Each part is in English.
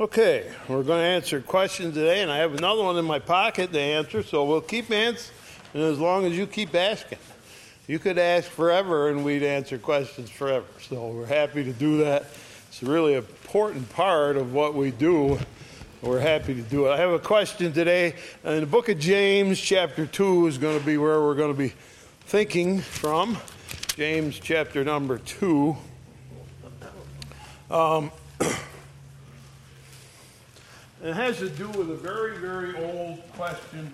Okay, we're going to answer questions today, and I have another one in my pocket to answer, so we'll keep answering as long as you keep asking. You could ask forever, and we'd answer questions forever. So we're happy to do that. It's a really important part of what we do. We're happy to do it. I have a question today. In the book of James, chapter 2 is going to be where we're going to be thinking from. James, chapter number 2. Um, It has to do with a very, very old question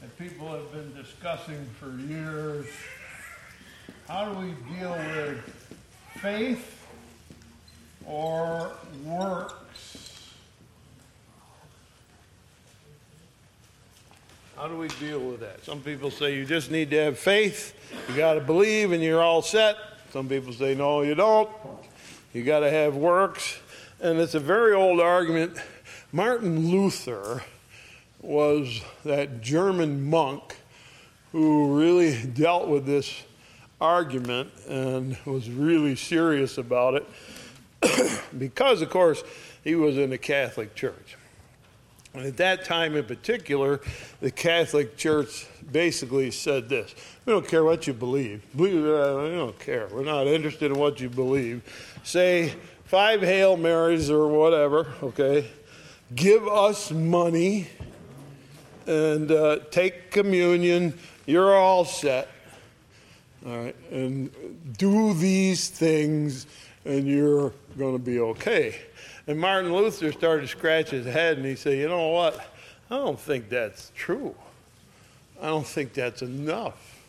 that people have been discussing for years. How do we deal with faith or works? How do we deal with that? Some people say you just need to have faith, you got to believe, and you're all set. Some people say no, you don't. You got to have works. And it's a very old argument Martin Luther was that German monk who really dealt with this argument and was really serious about it because, of course, he was in the Catholic Church. And at that time in particular, the Catholic Church basically said this We don't care what you believe. believe uh, we don't care. We're not interested in what you believe. Say five Hail Marys or whatever, okay? Give us money and uh, take communion. You're all set. All right, and do these things, and you're going to be okay. And Martin Luther started to scratch his head, and he said, "You know what? I don't think that's true. I don't think that's enough."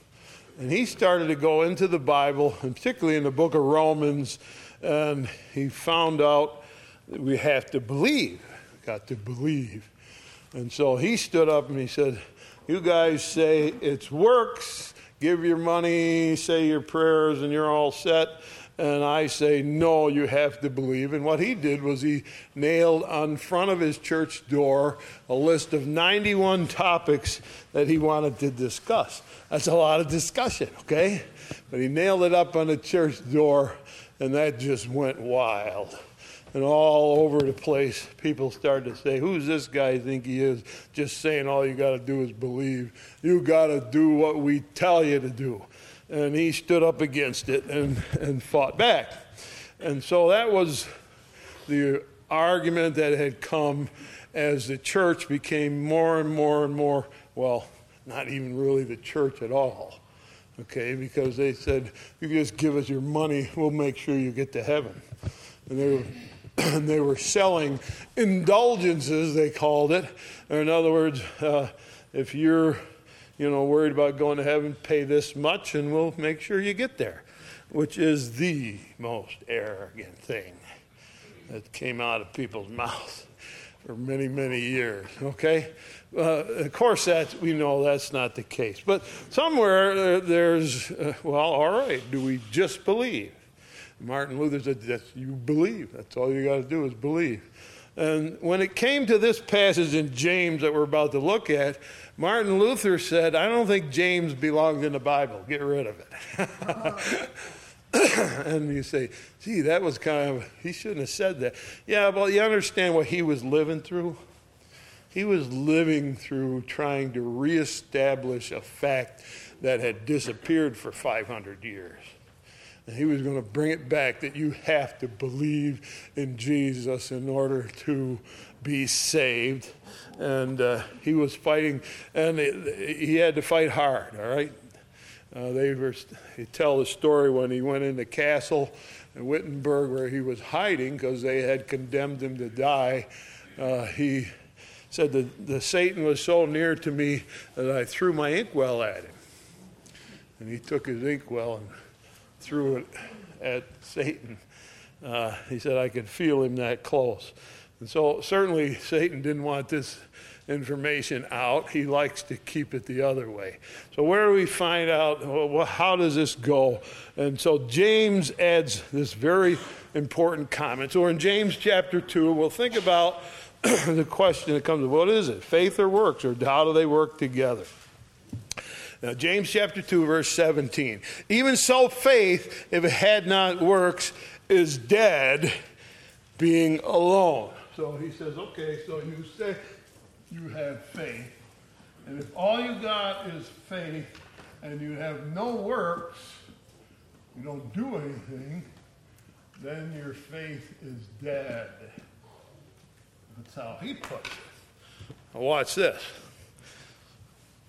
And he started to go into the Bible, and particularly in the book of Romans, and he found out that we have to believe got to believe. And so he stood up and he said, You guys say it's works, give your money, say your prayers, and you're all set. And I say, No, you have to believe. And what he did was he nailed on front of his church door a list of 91 topics that he wanted to discuss. That's a lot of discussion, okay? But he nailed it up on the church door, and that just went wild and all over the place, people started to say, Who's this guy think he is? Just saying all you got to do is believe. You got to do what we tell you to do. And he stood up against it and, and fought back. And so that was the argument that had come as the church became more and more and more, well, not even really the church at all. Okay, because they said, you just give us your money, we'll make sure you get to heaven. And they were and they were selling indulgences, they called it. Or In other words, uh, if you're you know, worried about going to heaven, pay this much and we'll make sure you get there, which is the most arrogant thing that came out of people's mouths for many, many years, okay? Uh, of course, that's, we know that's not the case. But somewhere there's, uh, well, all right, do we just believe? Martin Luther said, that you believe. That's all you got to do is believe. And when it came to this passage in James that we're about to look at, Martin Luther said, I don't think James belongs in the Bible. Get rid of it. and you say, gee, that was kind of, he shouldn't have said that. Yeah, well, you understand what he was living through? He was living through trying to reestablish a fact that had disappeared for 500 years. And he was going to bring it back that you have to believe in Jesus in order to be saved. And uh, he was fighting, and he had to fight hard, all right? Uh, they were, he tell the story when he went in the castle in Wittenberg where he was hiding because they had condemned him to die. Uh, he said that the Satan was so near to me that I threw my inkwell at him. And he took his inkwell and threw it at Satan. Uh, he said, I could feel him that close. And so, certainly, Satan didn't want this information out. He likes to keep it the other way. So, where do we find out? Well, how does this go? And so, James adds this very important comment. So, in James chapter 2, we'll think about the question that comes what is it, faith or works, or how do they work together? Now, James chapter 2, verse 17. Even so, faith, if it had not works, is dead, being alone. So he says, okay, so you say you have faith. And if all you got is faith and you have no works, you don't do anything, then your faith is dead. That's how he puts it. Now watch this.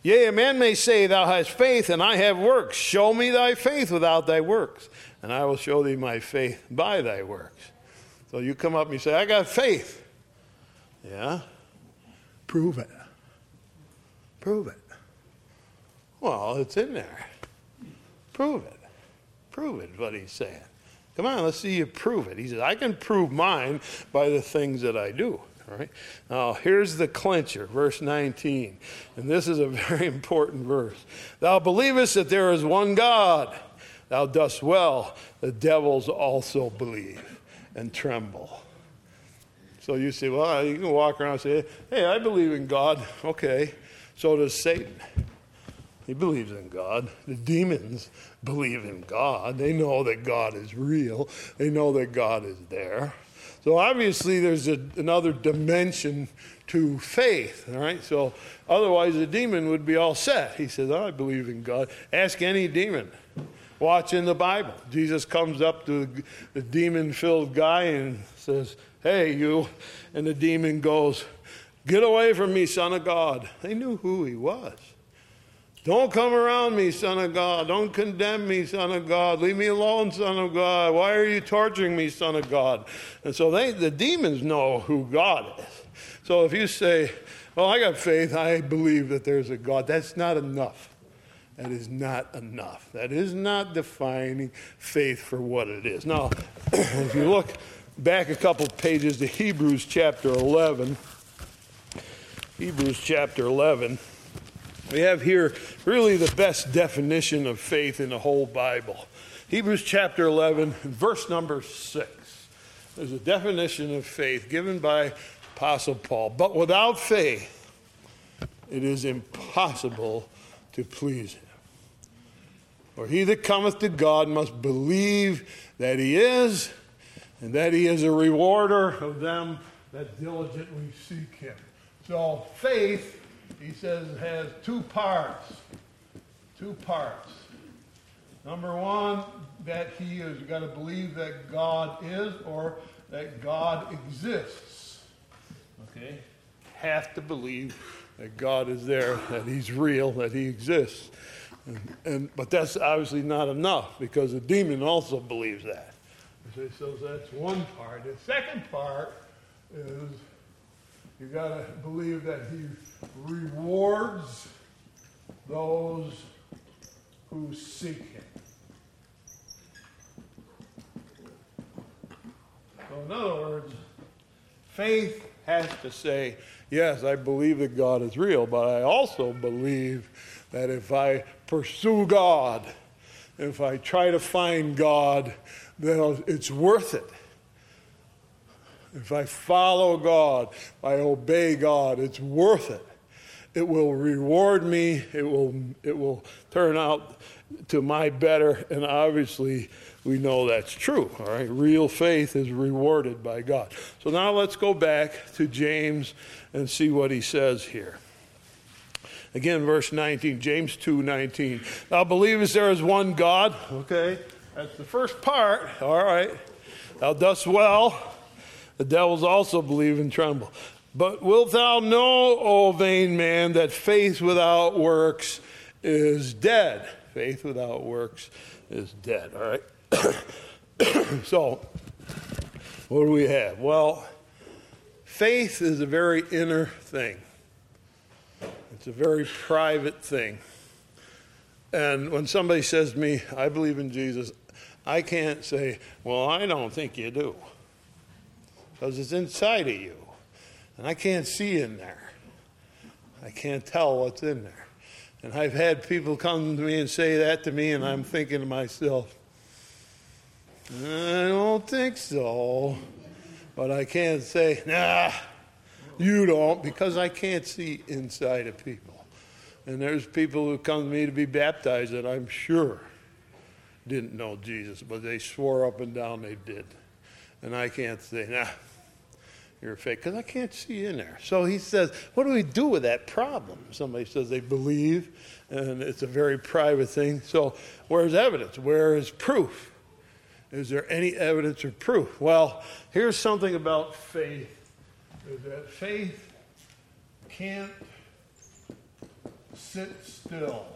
Yea, a man may say, Thou hast faith, and I have works. Show me thy faith without thy works, and I will show thee my faith by thy works. So you come up and you say, I got faith. Yeah? Prove it. Prove it. Well, it's in there. Prove it. Prove it, what he's saying. Come on, let's see you prove it. He says, I can prove mine by the things that I do. All right. Now, here's the clincher, verse 19. And this is a very important verse. Thou believest that there is one God. Thou dost well. The devils also believe and tremble. So you say, well, you can walk around and say, hey, I believe in God. Okay. So does Satan. He believes in God. The demons believe in God. They know that God is real, they know that God is there. So obviously, there's a, another dimension to faith, all right? So otherwise, the demon would be all set. He says, oh, I believe in God. Ask any demon. Watch in the Bible. Jesus comes up to the demon filled guy and says, Hey, you. And the demon goes, Get away from me, son of God. They knew who he was. Don't come around me, son of God. Don't condemn me, son of God. Leave me alone, son of God. Why are you torturing me, son of God? And so they, the demons know who God is. So if you say, Well, I got faith, I believe that there's a God, that's not enough. That is not enough. That is not defining faith for what it is. Now, if you look back a couple pages to Hebrews chapter 11, Hebrews chapter 11. We have here really the best definition of faith in the whole Bible. Hebrews chapter 11, verse number 6. There's a definition of faith given by Apostle Paul. But without faith, it is impossible to please him. For he that cometh to God must believe that he is, and that he is a rewarder of them that diligently seek him. So faith he says it has two parts. Two parts. Number one, that he has got to believe that God is or that God exists. Okay? Have to believe that God is there, that he's real, that he exists. And, and, but that's obviously not enough because the demon also believes that. So that's one part. The second part is you got to believe that he rewards those who seek him. So, in other words, faith has to say, yes, I believe that God is real, but I also believe that if I pursue God, if I try to find God, then it's worth it. If I follow God, if I obey God, it's worth it. It will reward me. It will, it will turn out to my better. And obviously, we know that's true. All right. Real faith is rewarded by God. So now let's go back to James and see what he says here. Again, verse 19, James 2 19. Thou believest there is one God. Okay. That's the first part. All right. Thou dost well. The devils also believe and tremble. But wilt thou know, O vain man, that faith without works is dead? Faith without works is dead, all right? so, what do we have? Well, faith is a very inner thing, it's a very private thing. And when somebody says to me, I believe in Jesus, I can't say, Well, I don't think you do because it's inside of you. And I can't see in there. I can't tell what's in there. And I've had people come to me and say that to me, and I'm thinking to myself, I don't think so. But I can't say, nah, you don't, because I can't see inside of people. And there's people who come to me to be baptized that I'm sure didn't know Jesus, but they swore up and down they did. And I can't say, nah, your fake, Because I can't see you in there. So he says, What do we do with that problem? Somebody says they believe, and it's a very private thing. So, where's evidence? Where is proof? Is there any evidence or proof? Well, here's something about faith is that faith can't sit still.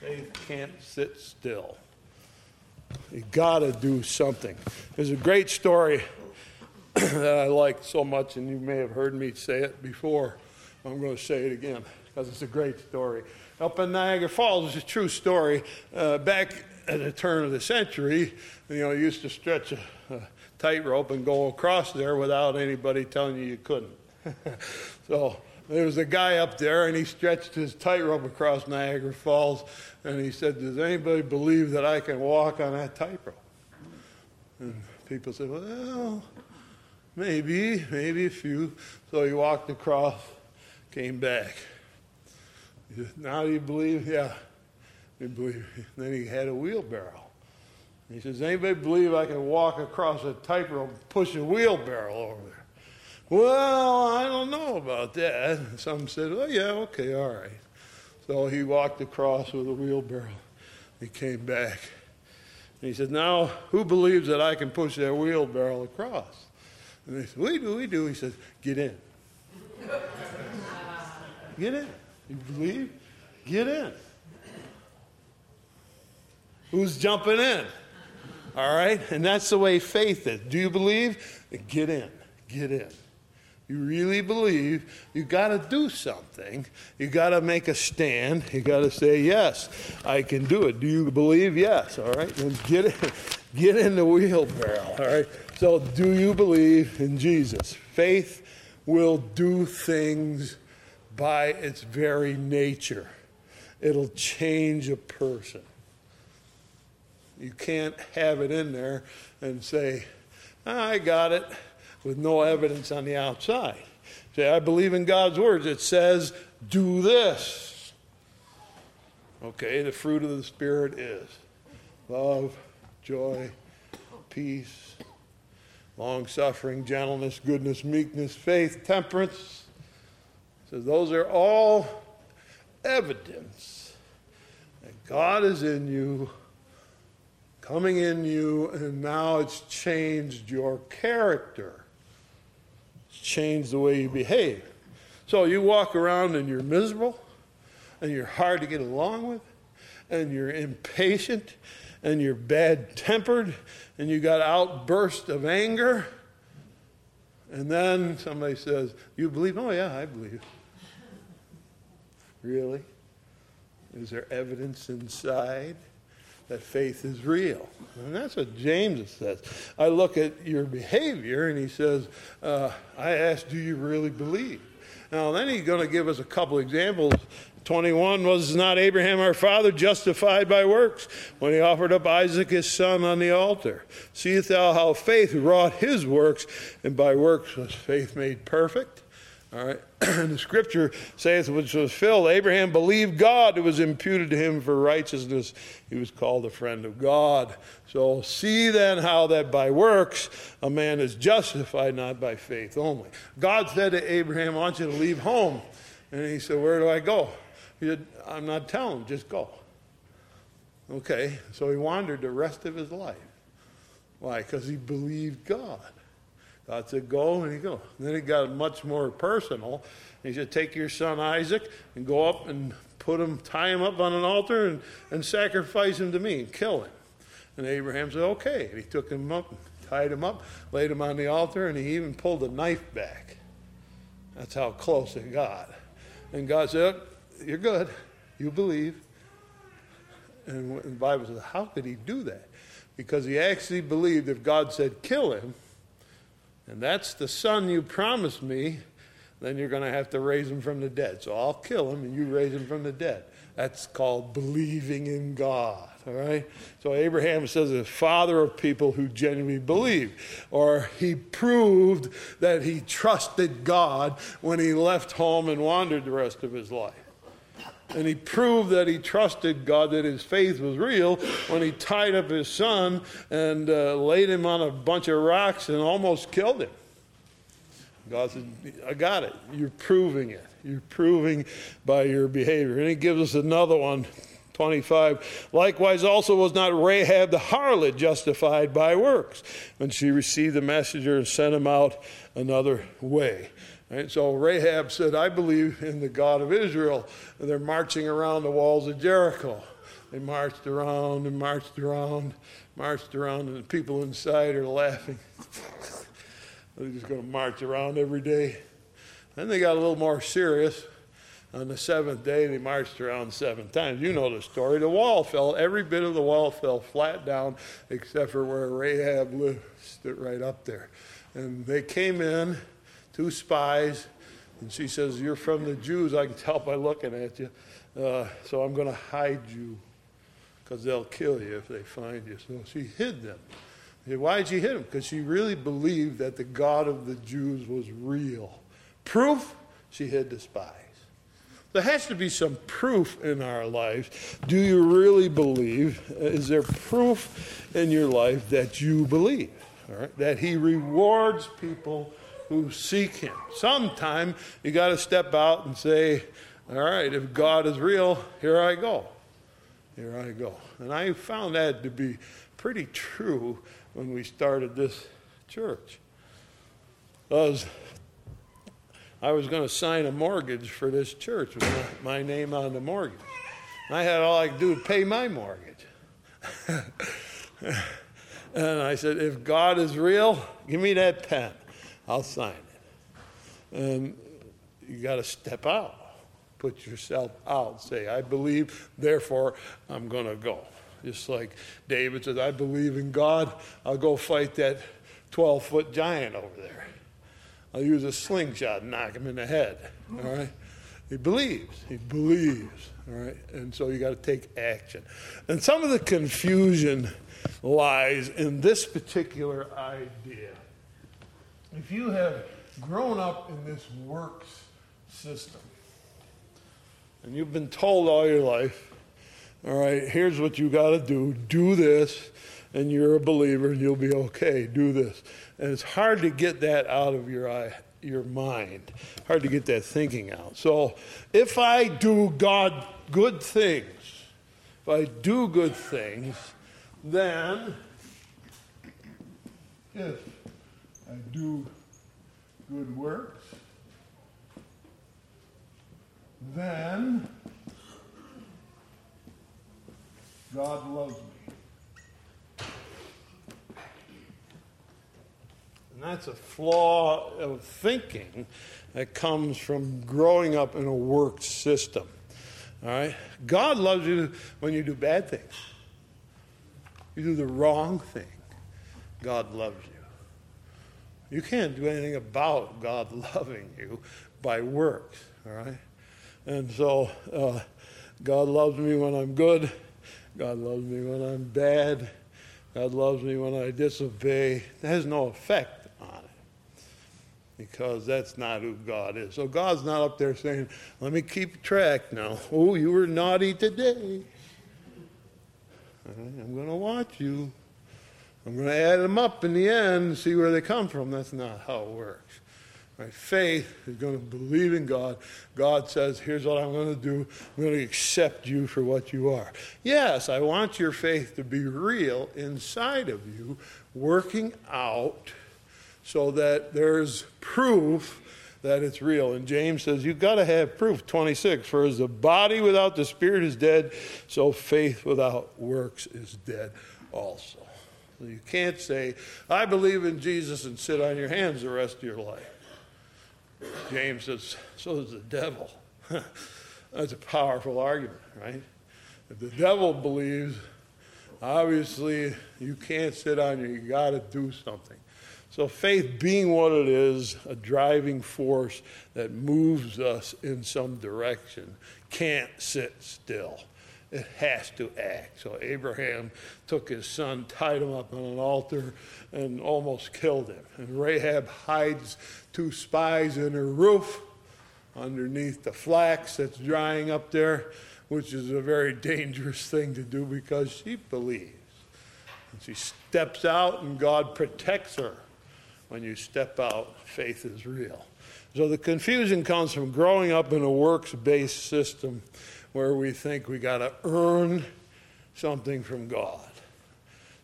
Faith can't sit still. You got to do something. There's a great story that I like so much, and you may have heard me say it before. I'm going to say it again because it's a great story. Up in Niagara Falls, it's a true story. Uh, back at the turn of the century, you know, you used to stretch a, a tightrope and go across there without anybody telling you you couldn't. so there was a guy up there, and he stretched his tightrope across Niagara Falls, and he said, Does anybody believe that I can walk on that tightrope? And people said, Well, maybe, maybe a few. So he walked across, came back. He said, Now do you believe? Yeah, we believe. then he had a wheelbarrow. He says, Anybody believe I can walk across a tightrope and push a wheelbarrow over there? Well, I don't know about that. Some said, Oh, yeah, okay, all right. So he walked across with a wheelbarrow. He came back. And he said, Now, who believes that I can push that wheelbarrow across? And they said, We do, we do. He says, Get in. Get in. You believe? Get in. Who's jumping in? All right? And that's the way faith is. Do you believe? Get in. Get in you really believe, you got to do something. You got to make a stand. You got to say, yes, I can do it. Do you believe? Yes. All right. Then get in, get in the wheelbarrow. All right. So, do you believe in Jesus? Faith will do things by its very nature. It'll change a person. You can't have it in there and say, ah, I got it with no evidence on the outside. Say, I believe in God's words. It says, do this. Okay, the fruit of the Spirit is love, joy, peace, long suffering, gentleness, goodness, meekness, faith, temperance. So those are all evidence that God is in you, coming in you, and now it's changed your character change the way you behave. So you walk around and you're miserable and you're hard to get along with and you're impatient and you're bad tempered and you got outbursts of anger. And then somebody says, You believe? Oh, yeah, I believe. Really? Is there evidence inside? That faith is real. And that's what James says. I look at your behavior and he says, uh, I ask, do you really believe? Now, then he's going to give us a couple examples. 21 was not Abraham our father justified by works when he offered up Isaac his son on the altar? Seest thou how faith wrought his works, and by works was faith made perfect? All right. the scripture says, which was filled, Abraham believed God, it was imputed to him for righteousness. He was called a friend of God. So see then how that by works a man is justified not by faith only. God said to Abraham, I want you to leave home. And he said, Where do I go? He said, I'm not telling, just go. Okay, so he wandered the rest of his life. Why? Because he believed God. God said, Go, and he go. Then he got much more personal. He said, Take your son Isaac and go up and put him, tie him up on an altar and, and sacrifice him to me and kill him. And Abraham said, Okay. And he took him up, tied him up, laid him on the altar, and he even pulled a knife back. That's how close it got. And God said, You're good. You believe. And the Bible says, How could he do that? Because he actually believed if God said, Kill him, and that's the son you promised me, then you're going to have to raise him from the dead. So I'll kill him and you raise him from the dead. That's called believing in God. All right? So Abraham says a father of people who genuinely believe. Or he proved that he trusted God when he left home and wandered the rest of his life. And he proved that he trusted God, that his faith was real, when he tied up his son and uh, laid him on a bunch of rocks and almost killed him. God said, I got it. You're proving it. You're proving by your behavior. And he gives us another one, 25. Likewise, also was not Rahab the harlot justified by works when she received the messenger and sent him out another way. Right? So Rahab said, I believe in the God of Israel. And they're marching around the walls of Jericho. They marched around and marched around, marched around, and the people inside are laughing. they're just going to march around every day. Then they got a little more serious. On the seventh day, they marched around seven times. You know the story. The wall fell, every bit of the wall fell flat down except for where Rahab lived, stood right up there. And they came in, two spies, and she says, You're from the Jews. I can tell by looking at you. Uh, so I'm going to hide you because they'll kill you if they find you. So she hid them. Why did she hid them? Because she really believed that the God of the Jews was real. Proof? She hid the spies. There has to be some proof in our lives. Do you really believe? Is there proof in your life that you believe? All right? That He rewards people who seek Him. Sometime you got to step out and say, All right, if God is real, here I go. Here I go. And I found that to be pretty true when we started this church. Because I was going to sign a mortgage for this church with my, name on the mortgage. I had all I could do to pay my mortgage. and I said, if God is real, give me that pen. I'll sign it. And you got to step out, put yourself out, say, I believe, therefore I'm going to go. Just like David says, I believe in God, I'll go fight that 12 foot giant over there. I'll use a slingshot and knock him in the head. All right? He believes. He believes. All right? And so you got to take action. And some of the confusion lies in this particular idea. If you have grown up in this works system, and you've been told all your life, all right, here's what you got to do do this, and you're a believer, and you'll be okay. Do this. And it's hard to get that out of your eye, your mind. Hard to get that thinking out. So if I do God good things, if I do good things, then if I do good works, then God loves me. And that's a flaw of thinking that comes from growing up in a work system. All right? God loves you when you do bad things. You do the wrong thing. God loves you. You can't do anything about God loving you by works. All right? And so, uh, God loves me when I'm good. God loves me when I'm bad. God loves me when I disobey. That has no effect on it because that's not who God is. So God's not up there saying, let me keep track now. Oh, you were naughty today. I'm going to watch you. I'm going to add them up in the end and see where they come from. That's not how it works. Right? Faith is going to believe in God. God says, here's what I'm going to do. I'm going to accept you for what you are. Yes, I want your faith to be real inside of you, working out so that there's proof that it's real. And James says, You've got to have proof. 26, for as the body without the spirit is dead, so faith without works is dead also. You can't say, I believe in Jesus and sit on your hands the rest of your life. James says, So does the devil. That's a powerful argument, right? If the devil believes, obviously you can't sit on your, you got to do something. So, faith being what it is, a driving force that moves us in some direction, can't sit still. It has to act. So, Abraham took his son, tied him up on an altar, and almost killed him. And Rahab hides two spies in her roof underneath the flax that's drying up there, which is a very dangerous thing to do because she believes. And she steps out, and God protects her. When you step out, faith is real. So the confusion comes from growing up in a works based system where we think we got to earn something from God.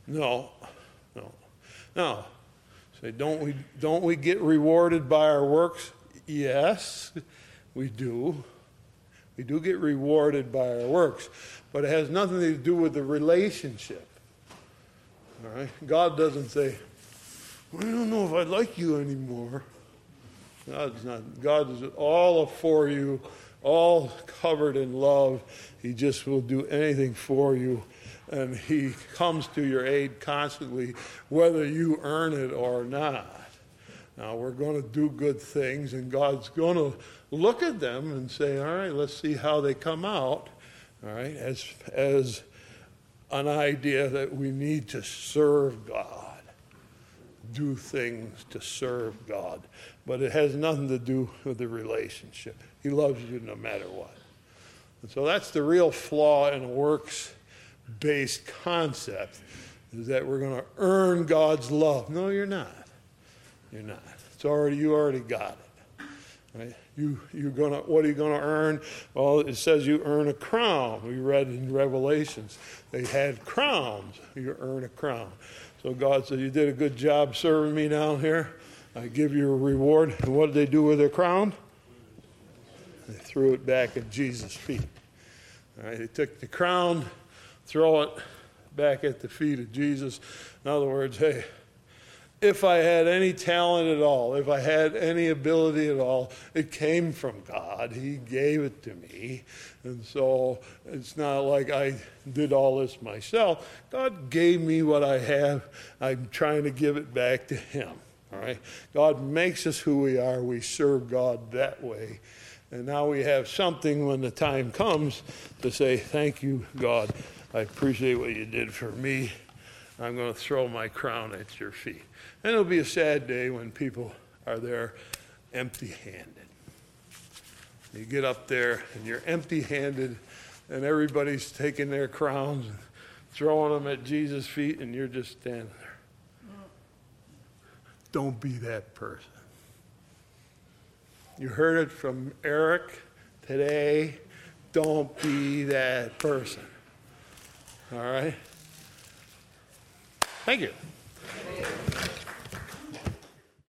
No, no. No. Say, don't we, don't we get rewarded by our works? Yes, we do. We do get rewarded by our works, but it has nothing to do with the relationship. All right? God doesn't say, I don't know if I like you anymore. God's not. God is all for you, all covered in love. He just will do anything for you. And He comes to your aid constantly, whether you earn it or not. Now, we're going to do good things, and God's going to look at them and say, All right, let's see how they come out. All right, as, as an idea that we need to serve God do things to serve God. But it has nothing to do with the relationship. He loves you no matter what. And so that's the real flaw in a works based concept is that we're going to earn God's love. No, you're not. You're not. It's already you already got it. Right? You you're gonna what are you gonna earn? Well, it says you earn a crown. We read in Revelations. They had crowns. You earn a crown. So God said, You did a good job serving me down here. I give you a reward. And what did they do with their crown? They threw it back at Jesus' feet. All right, they took the crown, throw it back at the feet of Jesus. In other words, hey, if I had any talent at all, if I had any ability at all, it came from God. He gave it to me. And so it's not like I did all this myself. God gave me what I have. I'm trying to give it back to Him. All right? God makes us who we are. We serve God that way. And now we have something when the time comes to say, Thank you, God. I appreciate what you did for me. I'm going to throw my crown at your feet. And it'll be a sad day when people are there empty handed. You get up there and you're empty handed, and everybody's taking their crowns and throwing them at Jesus' feet, and you're just standing there. Don't be that person. You heard it from Eric today. Don't be that person. All right? Thank you.